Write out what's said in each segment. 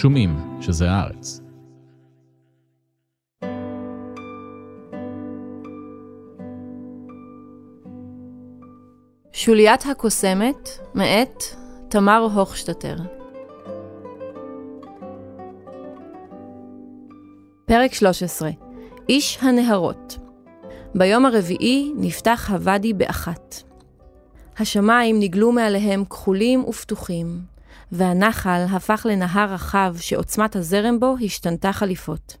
שומעים שזה הארץ. שוליית הקוסמת, מאת תמר הוכשטטר. פרק 13 איש הנהרות ביום הרביעי נפתח הוואדי באחת. השמיים נגלו מעליהם כחולים ופתוחים, והנחל הפך לנהר רחב שעוצמת הזרם בו השתנתה חליפות.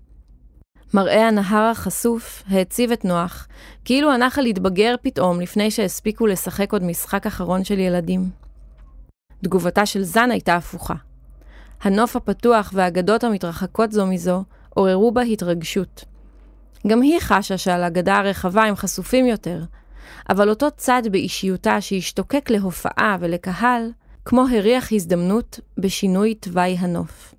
מראה הנהר החשוף העציב את נוח, כאילו הנחל התבגר פתאום לפני שהספיקו לשחק עוד משחק אחרון של ילדים. תגובתה של זן הייתה הפוכה. הנוף הפתוח והאגדות המתרחקות זו מזו עוררו בה התרגשות. גם היא חשה שעל הגדה הרחבה הם חשופים יותר, אבל אותו צד באישיותה שהשתוקק להופעה ולקהל, כמו הריח הזדמנות בשינוי תוואי הנוף.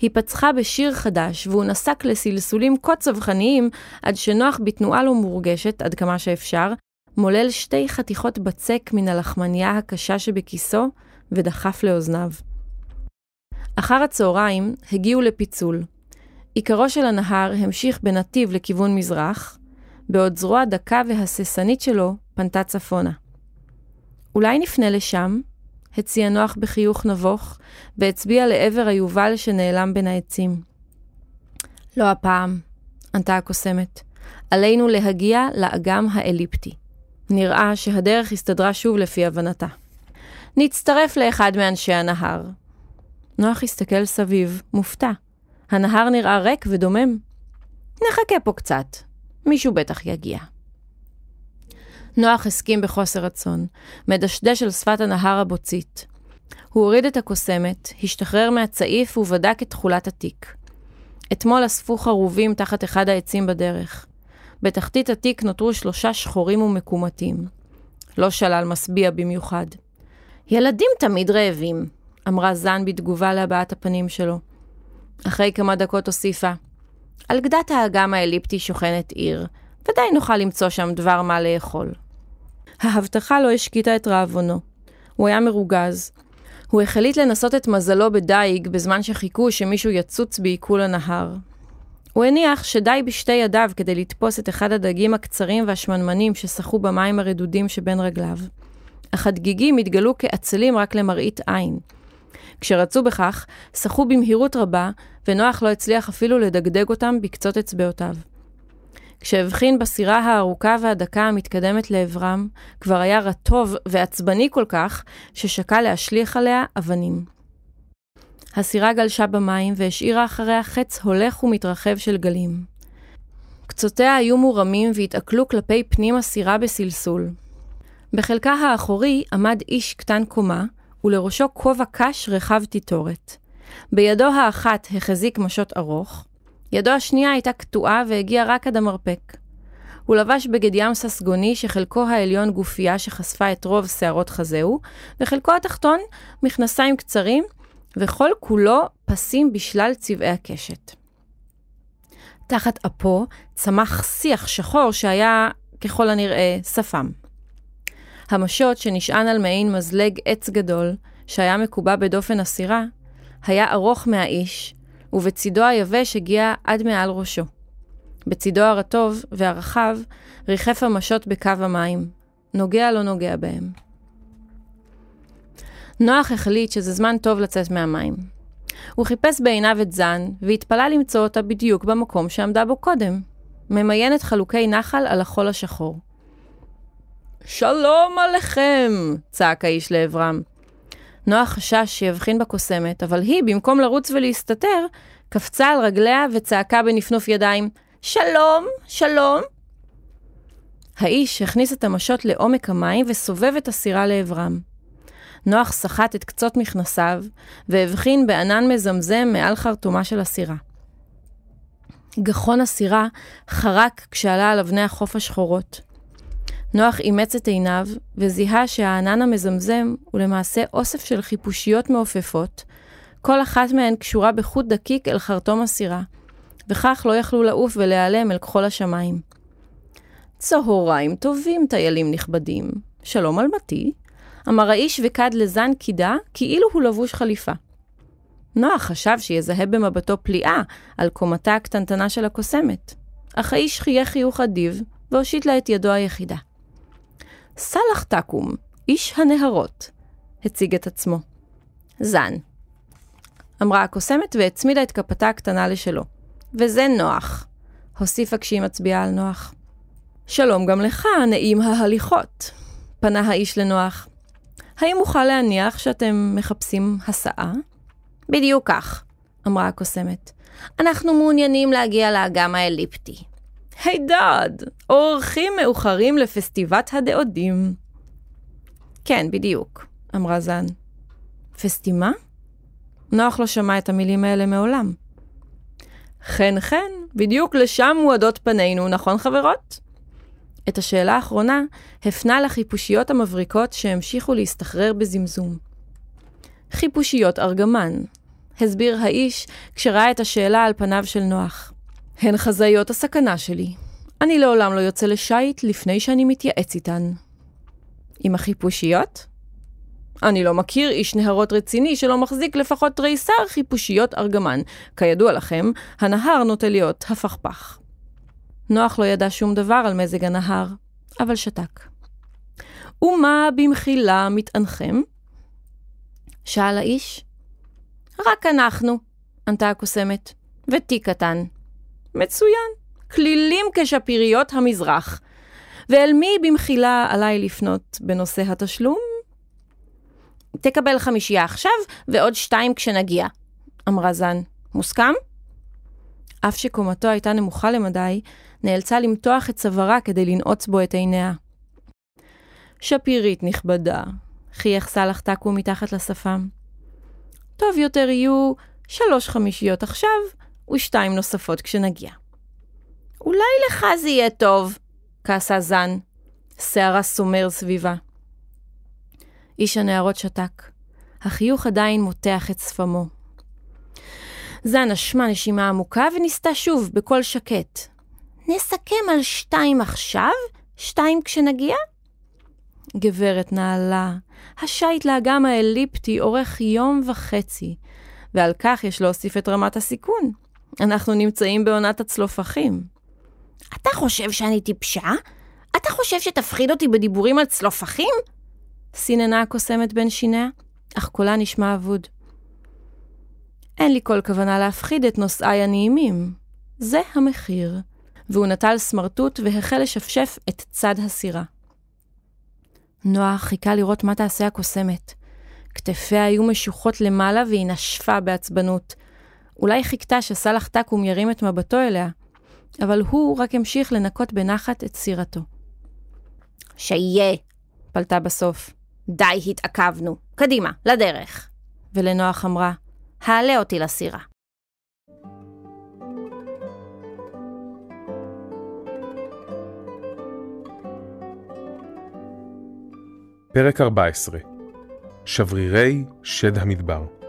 היא פצחה בשיר חדש, והוא נסק לסלסולים כה צווחניים, עד שנוח בתנועה לא מורגשת, עד כמה שאפשר, מולל שתי חתיכות בצק מן הלחמניה הקשה שבכיסו, ודחף לאוזניו. אחר הצהריים הגיעו לפיצול. עיקרו של הנהר המשיך בנתיב לכיוון מזרח, בעוד זרוע דקה והססנית שלו פנתה צפונה. אולי נפנה לשם? הציע נוח בחיוך נבוך, והצביע לעבר היובל שנעלם בין העצים. לא הפעם, ענתה הקוסמת. עלינו להגיע לאגם האליפטי. נראה שהדרך הסתדרה שוב לפי הבנתה. נצטרף לאחד מאנשי הנהר. נוח הסתכל סביב, מופתע. הנהר נראה ריק ודומם. נחכה פה קצת, מישהו בטח יגיע. נוח הסכים בחוסר רצון, מדשדש על שפת הנהר הבוצית. הוא הוריד את הקוסמת, השתחרר מהצעיף ובדק את תכולת התיק. אתמול אספו חרובים תחת אחד העצים בדרך. בתחתית התיק נותרו שלושה שחורים ומקומטים. לא שלל משביע במיוחד. ילדים תמיד רעבים, אמרה זן בתגובה להבעת הפנים שלו. אחרי כמה דקות הוסיפה, על גדת האגם האליפטי שוכנת עיר, ודאי נוכל למצוא שם דבר מה לאכול. ההבטחה לא השקיטה את רעבונו. הוא היה מרוגז. הוא החליט לנסות את מזלו בדייג בזמן שחיכו שמישהו יצוץ בעיכול הנהר. הוא הניח שדי בשתי ידיו כדי לתפוס את אחד הדגים הקצרים והשמנמנים ששחו במים הרדודים שבין רגליו. אך הדגיגים התגלו כעצלים רק למראית עין. כשרצו בכך, שחו במהירות רבה, ונוח לא הצליח אפילו לדגדג אותם בקצות אצבעותיו. כשהבחין בסירה הארוכה והדקה המתקדמת לעברם, כבר היה רטוב ועצבני כל כך, ששקל להשליך עליה אבנים. הסירה גלשה במים והשאירה אחריה חץ הולך ומתרחב של גלים. קצותיה היו מורמים והתעכלו כלפי פנים הסירה בסלסול. בחלקה האחורי עמד איש קטן קומה, ולראשו כובע קש רחב תיטורת. בידו האחת החזיק משות ארוך, ידו השנייה הייתה קטועה והגיעה רק עד המרפק. הוא לבש בגד ים ססגוני שחלקו העליון גופייה שחשפה את רוב שערות חזהו, וחלקו התחתון מכנסיים קצרים, וכל כולו פסים בשלל צבעי הקשת. תחת אפו צמח שיח שחור שהיה, ככל הנראה, שפם. המשות שנשען על מעין מזלג עץ גדול, שהיה מקובע בדופן הסירה, היה ארוך מהאיש, ובצידו היבש הגיע עד מעל ראשו. בצידו הרטוב והרחב ריחף המשות בקו המים, נוגע לא נוגע בהם. נוח החליט שזה זמן טוב לצאת מהמים. הוא חיפש בעיניו את זן, והתפלל למצוא אותה בדיוק במקום שעמדה בו קודם, ממיינת חלוקי נחל על החול השחור. שלום עליכם! צעק האיש לעברם. נוח חשש שיבחין בקוסמת, אבל היא, במקום לרוץ ולהסתתר, קפצה על רגליה וצעקה בנפנוף ידיים, שלום, שלום. האיש הכניס את המשות לעומק המים וסובב את הסירה לעברם. נוח סחט את קצות מכנסיו, והבחין בענן מזמזם מעל חרטומה של הסירה. גחון הסירה חרק כשעלה על אבני החוף השחורות. נוח אימץ את עיניו, וזיהה שהענן המזמזם הוא למעשה אוסף של חיפושיות מעופפות, כל אחת מהן קשורה בחוט דקיק אל חרטום הסירה, וכך לא יכלו לעוף ולהיעלם אל כחול השמיים. צהריים טובים, טיילים נכבדים. שלום על מתי, אמר האיש וקד לזן קידה, כאילו הוא לבוש חליפה. נוח חשב שיזהה במבטו פליאה על קומתה הקטנטנה של הקוסמת, אך האיש חייך חיוך אדיב והושיט לה את ידו היחידה. סאלח תקום, איש הנהרות, הציג את עצמו. זן. אמרה הקוסמת והצמידה את כפתה הקטנה לשלו. וזה נוח, הוסיפה כשהיא מצביעה על נוח. שלום גם לך, נעים ההליכות, פנה האיש לנוח. האם אוכל להניח שאתם מחפשים הסעה? בדיוק כך, אמרה הקוסמת. אנחנו מעוניינים להגיע לאגם האליפטי. הידד, אורחים מאוחרים לפסטיבת הדאודים. כן, בדיוק, אמרה זן. פסטימה? נוח לא שמע את המילים האלה מעולם. חן חן, בדיוק לשם מועדות פנינו, נכון חברות? את השאלה האחרונה הפנה לחיפושיות המבריקות שהמשיכו להסתחרר בזמזום. חיפושיות ארגמן, הסביר האיש כשראה את השאלה על פניו של נוח. הן חזאיות הסכנה שלי. אני לעולם לא יוצא לשיט לפני שאני מתייעץ איתן. עם החיפושיות? אני לא מכיר איש נהרות רציני שלא מחזיק לפחות תריסר חיפושיות ארגמן. כידוע לכם, הנהר נוטה להיות הפכפך. נוח לא ידע שום דבר על מזג הנהר, אבל שתק. ומה במחילה מתענכם? שאל האיש. רק אנחנו, ענתה הקוסמת, ותיק קטן. מצוין, כלילים כשפיריות המזרח. ואל מי במחילה עליי לפנות בנושא התשלום? תקבל חמישייה עכשיו, ועוד שתיים כשנגיע, אמרה זן. מוסכם? אף שקומתו הייתה נמוכה למדי, נאלצה למתוח את צווארה כדי לנעוץ בו את עיניה. שפירית נכבדה, חייך סלאח טקו מתחת לשפם. טוב יותר יהיו שלוש חמישיות עכשיו, ושתיים נוספות כשנגיע. אולי לך זה יהיה טוב, כעסה זן, שערה סומר סביבה. איש הנערות שתק. החיוך עדיין מותח את שפמו. זן נשמה נשימה עמוקה וניסתה שוב בקול שקט. נסכם על שתיים עכשיו, שתיים כשנגיע? גברת נעלה, השייט לאגם האליפטי אורך יום וחצי, ועל כך יש להוסיף את רמת הסיכון. אנחנו נמצאים בעונת הצלופחים. אתה חושב שאני טיפשה? אתה חושב שתפחיד אותי בדיבורים על צלופחים? סיננה הקוסמת בין שיניה, אך קולה נשמע אבוד. אין לי כל כוונה להפחיד את נושאיי הנעימים. זה המחיר. והוא נטל סמרטוט והחל לשפשף את צד הסירה. נוח חיכה לראות מה תעשה הקוסמת. כתפיה היו משוחות למעלה והיא נשפה בעצבנות. אולי חיכתה שסלאח טקום ירים את מבטו אליה, אבל הוא רק המשיך לנקות בנחת את סירתו. שיהיה! פלטה בסוף. די התעכבנו. קדימה, לדרך. ולנוח אמרה, העלה אותי לסירה. פרק 14 שברירי שד המדבר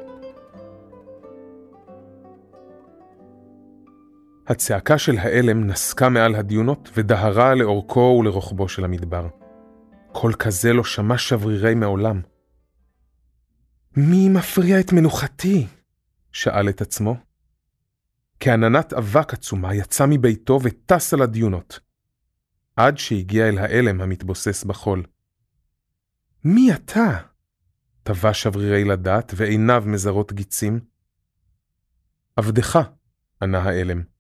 הצעקה של האלם נסקה מעל הדיונות ודהרה לאורכו ולרוחבו של המדבר. קול כזה לא שמע שברירי מעולם. מי מפריע את מנוחתי? שאל את עצמו. כעננת אבק עצומה יצא מביתו וטס על הדיונות, עד שהגיע אל האלם המתבוסס בחול. מי אתה? טבע שברירי לדעת ועיניו מזרות גיצים. עבדך, ענה האלם.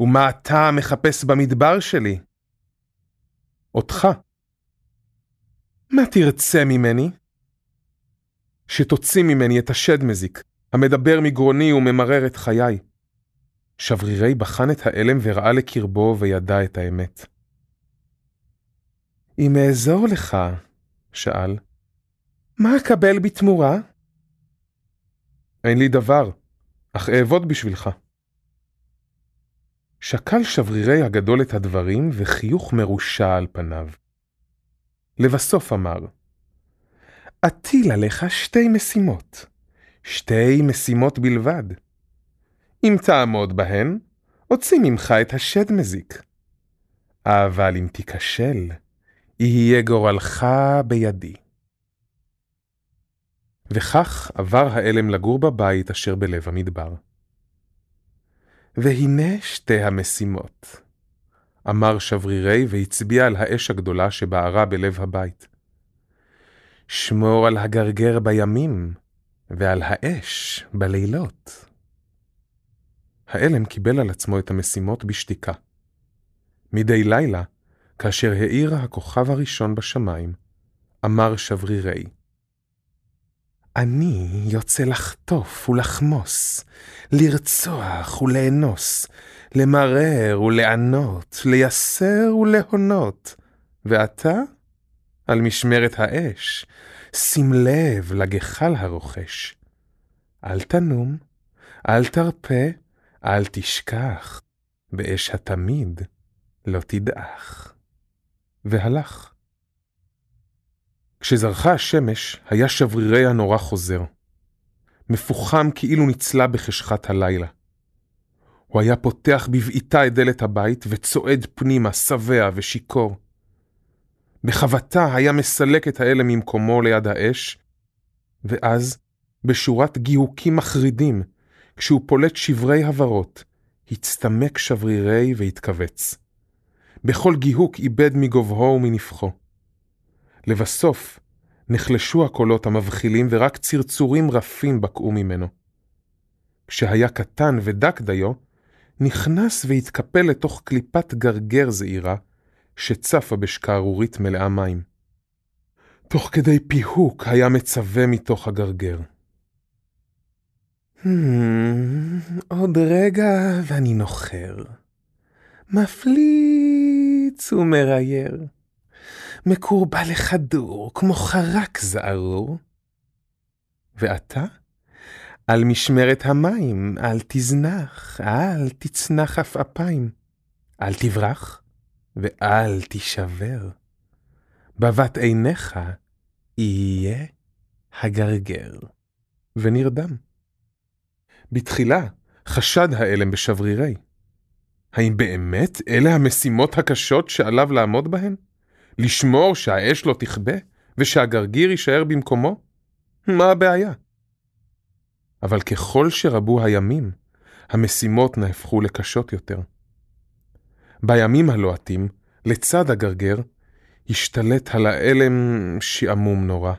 ומה אתה מחפש במדבר שלי? אותך. מה תרצה ממני? שתוציא ממני את השד מזיק, המדבר מגרוני וממרר את חיי. שברירי בחן את האלם וראה לקרבו וידע את האמת. אם אעזור לך, שאל, מה אקבל בתמורה? אין לי דבר, אך אעבוד בשבילך. שקל שברירי הגדול את הדברים, וחיוך מרושע על פניו. לבסוף אמר, אטיל עליך שתי משימות, שתי משימות בלבד. אם תעמוד בהן, אוציא ממך את השד מזיק. אבל אם תיכשל, יהיה גורלך בידי. וכך עבר האלם לגור בבית אשר בלב המדבר. והנה שתי המשימות, אמר שברירי והצביע על האש הגדולה שבערה בלב הבית. שמור על הגרגר בימים, ועל האש בלילות. האלם קיבל על עצמו את המשימות בשתיקה. מדי לילה, כאשר האיר הכוכב הראשון בשמיים, אמר שברירי, אני יוצא לחטוף ולחמוס, לרצוח ולאנוס, למרר ולענות, לייסר ולהונות, ואתה, על משמרת האש, שים לב לגחל הרוכש. אל תנום, אל תרפה, אל תשכח, באש התמיד לא תדעך. והלך. כשזרחה השמש, היה שברירי הנורא חוזר. מפוחם כאילו נצלה בחשכת הלילה. הוא היה פותח בבעיטה את דלת הבית וצועד פנימה, שבע ושיכור. בחבטה היה מסלק את האלה ממקומו ליד האש, ואז, בשורת גיהוקים מחרידים, כשהוא פולט שברי הברות, הצטמק שברירי והתכווץ. בכל גיהוק איבד מגובהו ומנפחו. לבסוף, נחלשו הקולות המבחילים ורק צרצורים רפים בקעו ממנו. כשהיה קטן ודק דיו, נכנס והתקפל לתוך קליפת גרגר זעירה, שצפה בשקערורית מלאה מים. תוך כדי פיהוק היה מצווה מתוך הגרגר. עוד רגע ואני נוחר. מפליץ ומראייר. מקורבה לכדור, כמו חרק זערור. ואתה? על משמרת המים, אל תזנח, אל תצנח עפעפיים. אל תברח, ואל תישבר. בבת עיניך יהיה הגרגר. ונרדם. בתחילה חשד האלם בשברירי. האם באמת אלה המשימות הקשות שעליו לעמוד בהן? לשמור שהאש לא תכבה ושהגרגיר יישאר במקומו? מה הבעיה? אבל ככל שרבו הימים, המשימות נהפכו לקשות יותר. בימים הלוהטים, לצד הגרגר, השתלט על האלם שעמום נורא.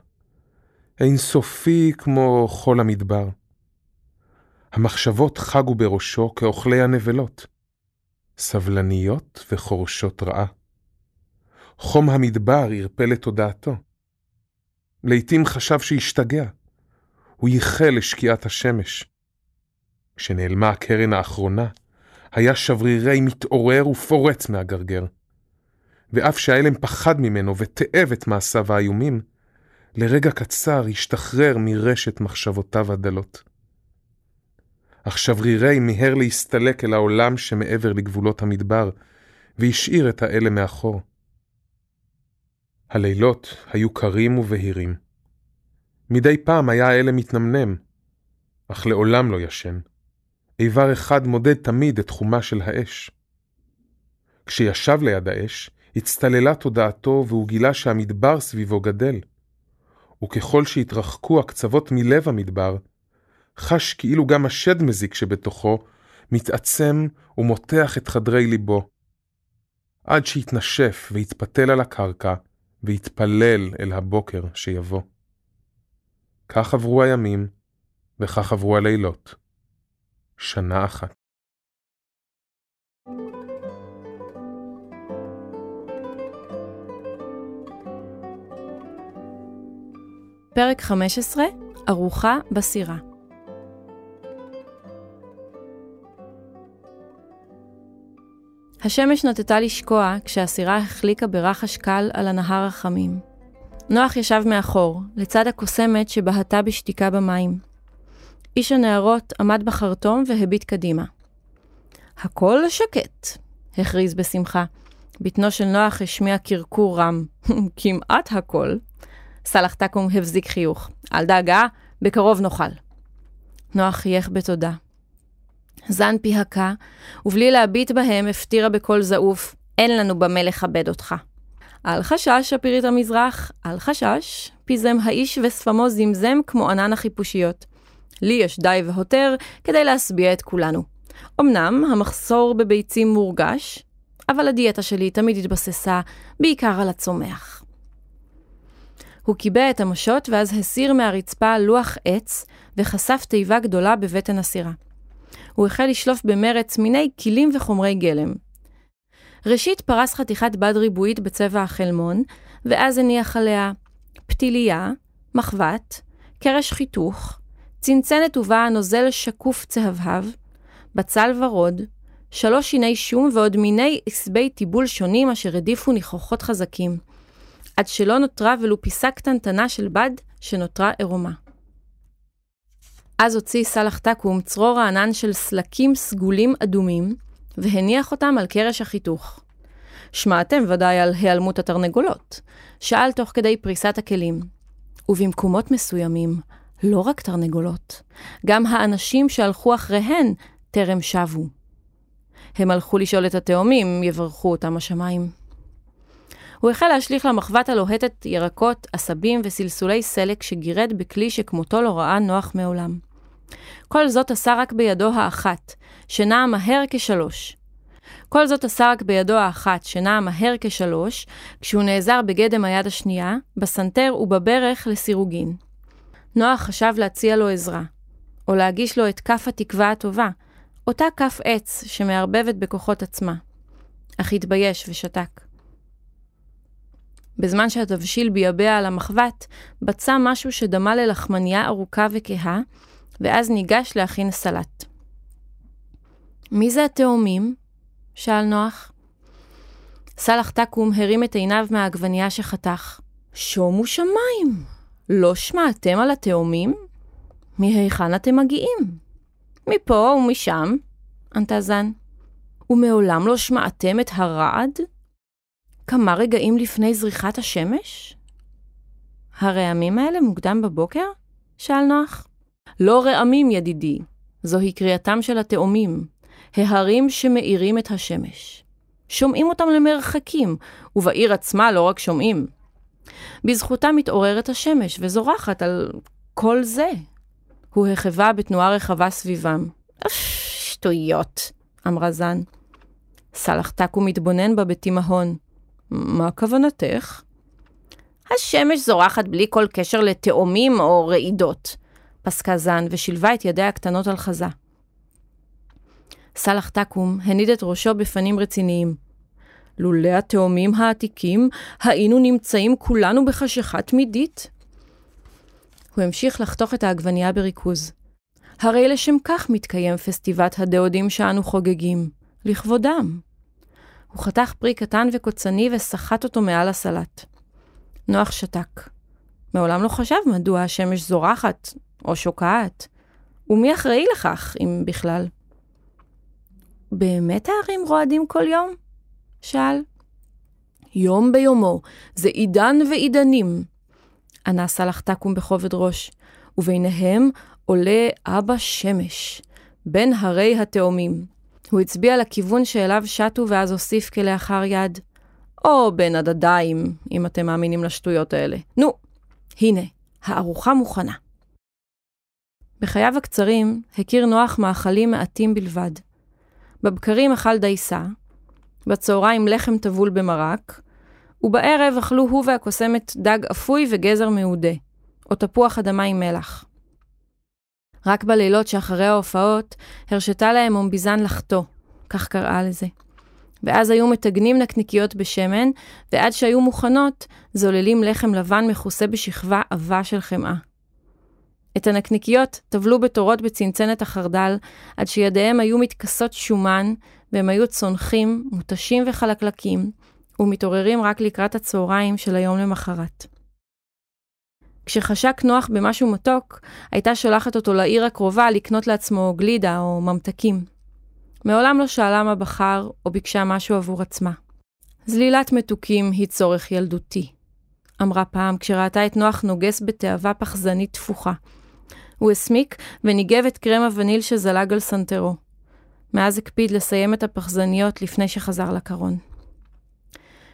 אינסופי כמו חול המדבר. המחשבות חגו בראשו כאוכלי הנבלות, סבלניות וחורשות רעה. חום המדבר ערפל לתודעתו. לעתים חשב שהשתגע. הוא ייחל לשקיעת השמש. כשנעלמה הקרן האחרונה, היה שברירי מתעורר ופורץ מהגרגר. ואף שהאלם פחד ממנו ותיעב את מעשיו האיומים, לרגע קצר השתחרר מרשת מחשבותיו הדלות. אך שברירי מיהר להסתלק אל העולם שמעבר לגבולות המדבר, והשאיר את האלה מאחור. הלילות היו קרים ובהירים. מדי פעם היה האלה מתנמנם, אך לעולם לא ישן. איבר אחד מודד תמיד את חומה של האש. כשישב ליד האש, הצטללה תודעתו והוא גילה שהמדבר סביבו גדל. וככל שהתרחקו הקצוות מלב המדבר, חש כאילו גם השד מזיק שבתוכו מתעצם ומותח את חדרי ליבו, עד שהתנשף והתפתל על הקרקע והתפלל אל הבוקר שיבוא. כך עברו הימים, וכך עברו הלילות. שנה אחת. פרק 15, ארוחה בסירה. השמש נטטה לשקוע כשהסירה החליקה ברחש קל על הנהר החמים. נוח ישב מאחור, לצד הקוסמת שבהתה בשתיקה במים. איש הנערות עמד בחרטום והביט קדימה. הכל שקט, הכריז בשמחה. בטנו של נוח השמיע קרקור רם. כמעט הכל. סלח טקום הבזיק חיוך. אל דאגה, בקרוב נאכל. נוח חייך בתודה. זן פיהקה, ובלי להביט בהם הפטירה בקול זעוף, אין לנו במה לכבד אותך. אל חשש, שפירית המזרח, אל חשש, פיזם האיש ושפמו זמזם כמו ענן החיפושיות. לי יש די והותר כדי להשביע את כולנו. אמנם המחסור בביצים מורגש, אבל הדיאטה שלי תמיד התבססה בעיקר על הצומח. הוא קיבע את המשות ואז הסיר מהרצפה לוח עץ וחשף תיבה גדולה בבטן הסירה. הוא החל לשלוף במרץ מיני כלים וחומרי גלם. ראשית פרס חתיכת בד ריבועית בצבע החלמון, ואז הניח עליה פתיליה, מחבת, קרש חיתוך, צנצנת ובה נוזל שקוף צהבהב, בצל ורוד, שלוש שיני שום ועוד מיני עשבי טיבול שונים אשר העדיפו ניחוחות חזקים, עד שלא נותרה ולו פיסה קטנטנה של בד שנותרה עירומה. אז הוציא סלאח טקום צרור הענן של סלקים סגולים אדומים, והניח אותם על קרש החיתוך. שמעתם ודאי על היעלמות התרנגולות, שאל תוך כדי פריסת הכלים. ובמקומות מסוימים, לא רק תרנגולות, גם האנשים שהלכו אחריהן טרם שבו. הם הלכו לשאול את התאומים, יברכו אותם השמיים. הוא החל להשליך למחבת הלוהטת ירקות, עשבים וסלסולי סלק שגירד בכלי שכמותו לא ראה נוח מעולם. כל זאת עשה רק בידו האחת, שנעה מהר כשלוש. כל זאת עשה רק בידו האחת, שנעה מהר כשלוש, כשהוא נעזר בגדם היד השנייה, בסנטר ובברך לסירוגין. נוח חשב להציע לו עזרה, או להגיש לו את כף התקווה הטובה, אותה כף עץ שמערבבת בכוחות עצמה. אך התבייש ושתק. בזמן שהתבשיל ביבע על המחבת, בצע משהו שדמה ללחמניה ארוכה וכהה, ואז ניגש להכין סלט. מי זה התאומים? שאל נוח. סלאח טקום הרים את עיניו מהעגבנייה שחתך. שומו שמיים! לא שמעתם על התאומים? מהיכן אתם מגיעים? מפה ומשם, ענתה זן. ומעולם לא שמעתם את הרעד? כמה רגעים לפני זריחת השמש? הרעמים האלה מוקדם בבוקר? שאל נוח. לא רעמים, ידידי, זוהי קריאתם של התאומים, ההרים שמאירים את השמש. שומעים אותם למרחקים, ובעיר עצמה לא רק שומעים. בזכותם מתעוררת השמש וזורחת על כל זה. הוא החווה בתנועה רחבה סביבם. שטויות, אמרה זן. סלח טקו מתבונן בה בתימהון. מה כוונתך? השמש זורחת בלי כל קשר לתאומים או רעידות. פסקה זן ושילבה את ידיה הקטנות על חזה. סלאח טקום הניד את ראשו בפנים רציניים. לולא התאומים העתיקים, היינו נמצאים כולנו בחשיכה תמידית. הוא המשיך לחתוך את העגבנייה בריכוז. הרי לשם כך מתקיים פסטיבת הדאודים שאנו חוגגים, לכבודם. הוא חתך פרי קטן וקוצני וסחט אותו מעל הסלט. נוח שתק. מעולם לא חשב מדוע השמש זורחת, או שוקעת, ומי אחראי לכך, אם בכלל? באמת ההרים רועדים כל יום? שאל. יום ביומו, זה עידן ועידנים. ענה סלאח טקום בכובד ראש, וביניהם עולה אבא שמש, בין הרי התאומים. הוא הצביע לכיוון שאליו שטו ואז הוסיף כלאחר יד. או בין הדדיים, אם אתם מאמינים לשטויות האלה. נו, הנה, הארוחה מוכנה. בחייו הקצרים הכיר נוח מאכלים מעטים בלבד. בבקרים אכל דייסה, בצהריים לחם טבול במרק, ובערב אכלו הוא והקוסמת דג אפוי וגזר מעודה, או תפוח אדמה עם מלח. רק בלילות שאחרי ההופעות הרשתה להם אומביזן לחטוא, כך קראה לזה. ואז היו מטגנים נקניקיות בשמן, ועד שהיו מוכנות, זוללים לחם לבן מכוסה בשכבה עבה של חמאה. את הנקניקיות טבלו בתורות בצנצנת החרדל, עד שידיהם היו מתכסות שומן, והם היו צונחים, מותשים וחלקלקים, ומתעוררים רק לקראת הצהריים של היום למחרת. כשחשק נוח במשהו מתוק, הייתה שולחת אותו לעיר הקרובה לקנות לעצמו גלידה או ממתקים. מעולם לא שאלה מה בחר, או ביקשה משהו עבור עצמה. זלילת מתוקים היא צורך ילדותי, אמרה פעם כשראתה את נוח נוגס בתאווה פחזנית תפוחה. הוא הסמיק וניגב את קרם הווניל שזלג על סנטרו. מאז הקפיד לסיים את הפחזניות לפני שחזר לקרון.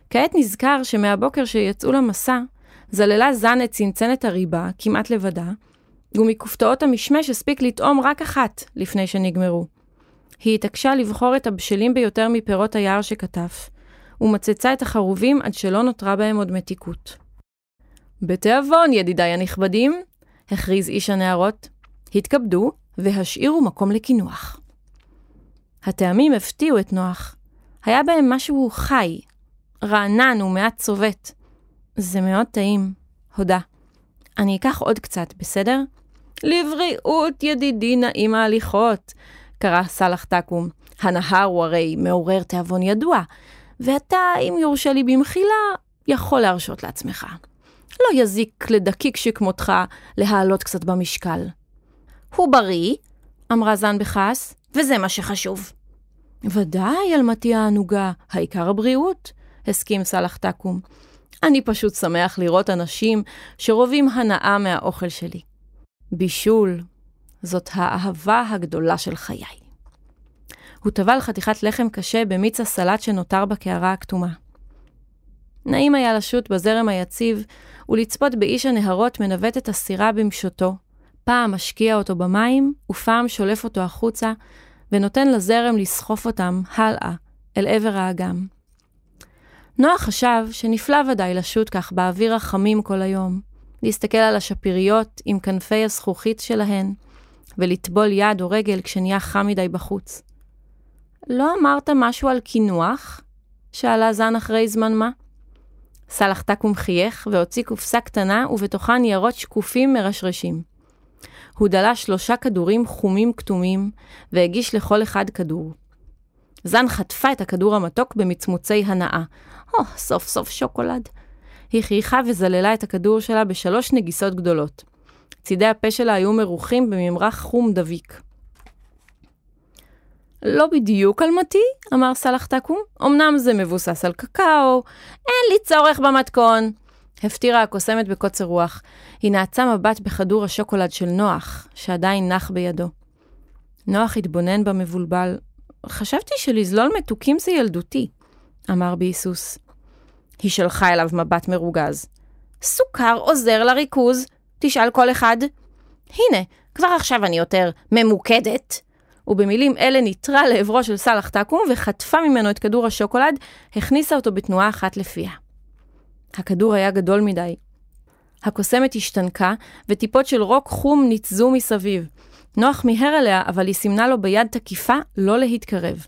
כעת נזכר שמהבוקר שיצאו למסע, זללה זן את צנצנת הריבה, כמעט לבדה, ומכופתאות המשמש הספיק לטעום רק אחת לפני שנגמרו. היא התעקשה לבחור את הבשלים ביותר מפירות היער שכתף, ומצצה את החרובים עד שלא נותרה בהם עוד מתיקות. בתיאבון, ידידיי הנכבדים, הכריז איש הנערות, התכבדו והשאירו מקום לקינוח. הטעמים הפתיעו את נוח. היה בהם משהו חי, רענן ומעט צובט. זה מאוד טעים, הודה. אני אקח עוד קצת, בסדר? לבריאות, ידידי נעים ההליכות, קרא סאלח תקום. הנהר הוא הרי מעורר תיאבון ידוע, ואתה, אם יורשה לי במחילה, יכול להרשות לעצמך. לא יזיק לדקיק שכמותך להעלות קצת במשקל. הוא בריא, אמרה זן בכעס, וזה מה שחשוב. ודאי, אלמתי הענוגה, העיקר הבריאות, הסכים סאלח תקום. אני פשוט שמח לראות אנשים שרובים הנאה מהאוכל שלי. בישול, זאת האהבה הגדולה של חיי. הוא טבל חתיכת לחם קשה במיץ הסלט שנותר בקערה הכתומה. נעים היה לשוט בזרם היציב ולצפות באיש הנהרות מנווט את הסירה במשוטו, פעם משקיע אותו במים ופעם שולף אותו החוצה ונותן לזרם לסחוף אותם הלאה אל עבר האגם. נוח חשב שנפלא ודאי לשוט כך באוויר החמים כל היום, להסתכל על השפיריות עם כנפי הזכוכית שלהן, ולטבול יד או רגל כשנהיה חם מדי בחוץ. לא אמרת משהו על קינוח? שאלה זן אחרי זמן מה. סלח תקום חייך והוציא קופסה קטנה ובתוכה ניירות שקופים מרשרשים. הוא דלה שלושה כדורים חומים כתומים והגיש לכל אחד כדור. זן חטפה את הכדור המתוק במצמוצי הנאה. או, oh, סוף סוף שוקולד. היא חייכה וזללה את הכדור שלה בשלוש נגיסות גדולות. צידי הפה שלה היו מרוחים בממרח חום דביק. לא בדיוק אלמתי, אמר סלח תקום. אמנם זה מבוסס על קקאו, אין לי צורך במתכון. הפטירה הקוסמת בקוצר רוח. היא נעצה מבט בכדור השוקולד של נוח, שעדיין נח בידו. נוח התבונן במבולבל. חשבתי שלזלול מתוקים זה ילדותי, אמר בהיסוס. היא שלחה אליו מבט מרוגז. סוכר עוזר לריכוז, תשאל כל אחד. הנה, כבר עכשיו אני יותר ממוקדת. ובמילים אלה ניטרה לעברו של סאלח תקום וחטפה ממנו את כדור השוקולד, הכניסה אותו בתנועה אחת לפיה. הכדור היה גדול מדי. הקוסמת השתנקה, וטיפות של רוק חום ניצזו מסביב. נוח מיהר אליה, אבל היא סימנה לו ביד תקיפה לא להתקרב.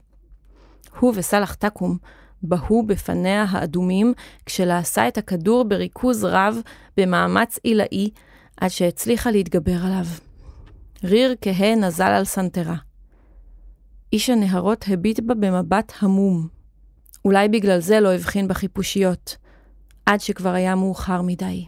הוא וסאלח תקום בהו בפניה האדומים, כשלעשה את הכדור בריכוז רב, במאמץ עילאי, עד שהצליחה להתגבר עליו. ריר כהה נזל על סנטרה. איש הנהרות הביט בה במבט המום. אולי בגלל זה לא הבחין בחיפושיות, עד שכבר היה מאוחר מדי.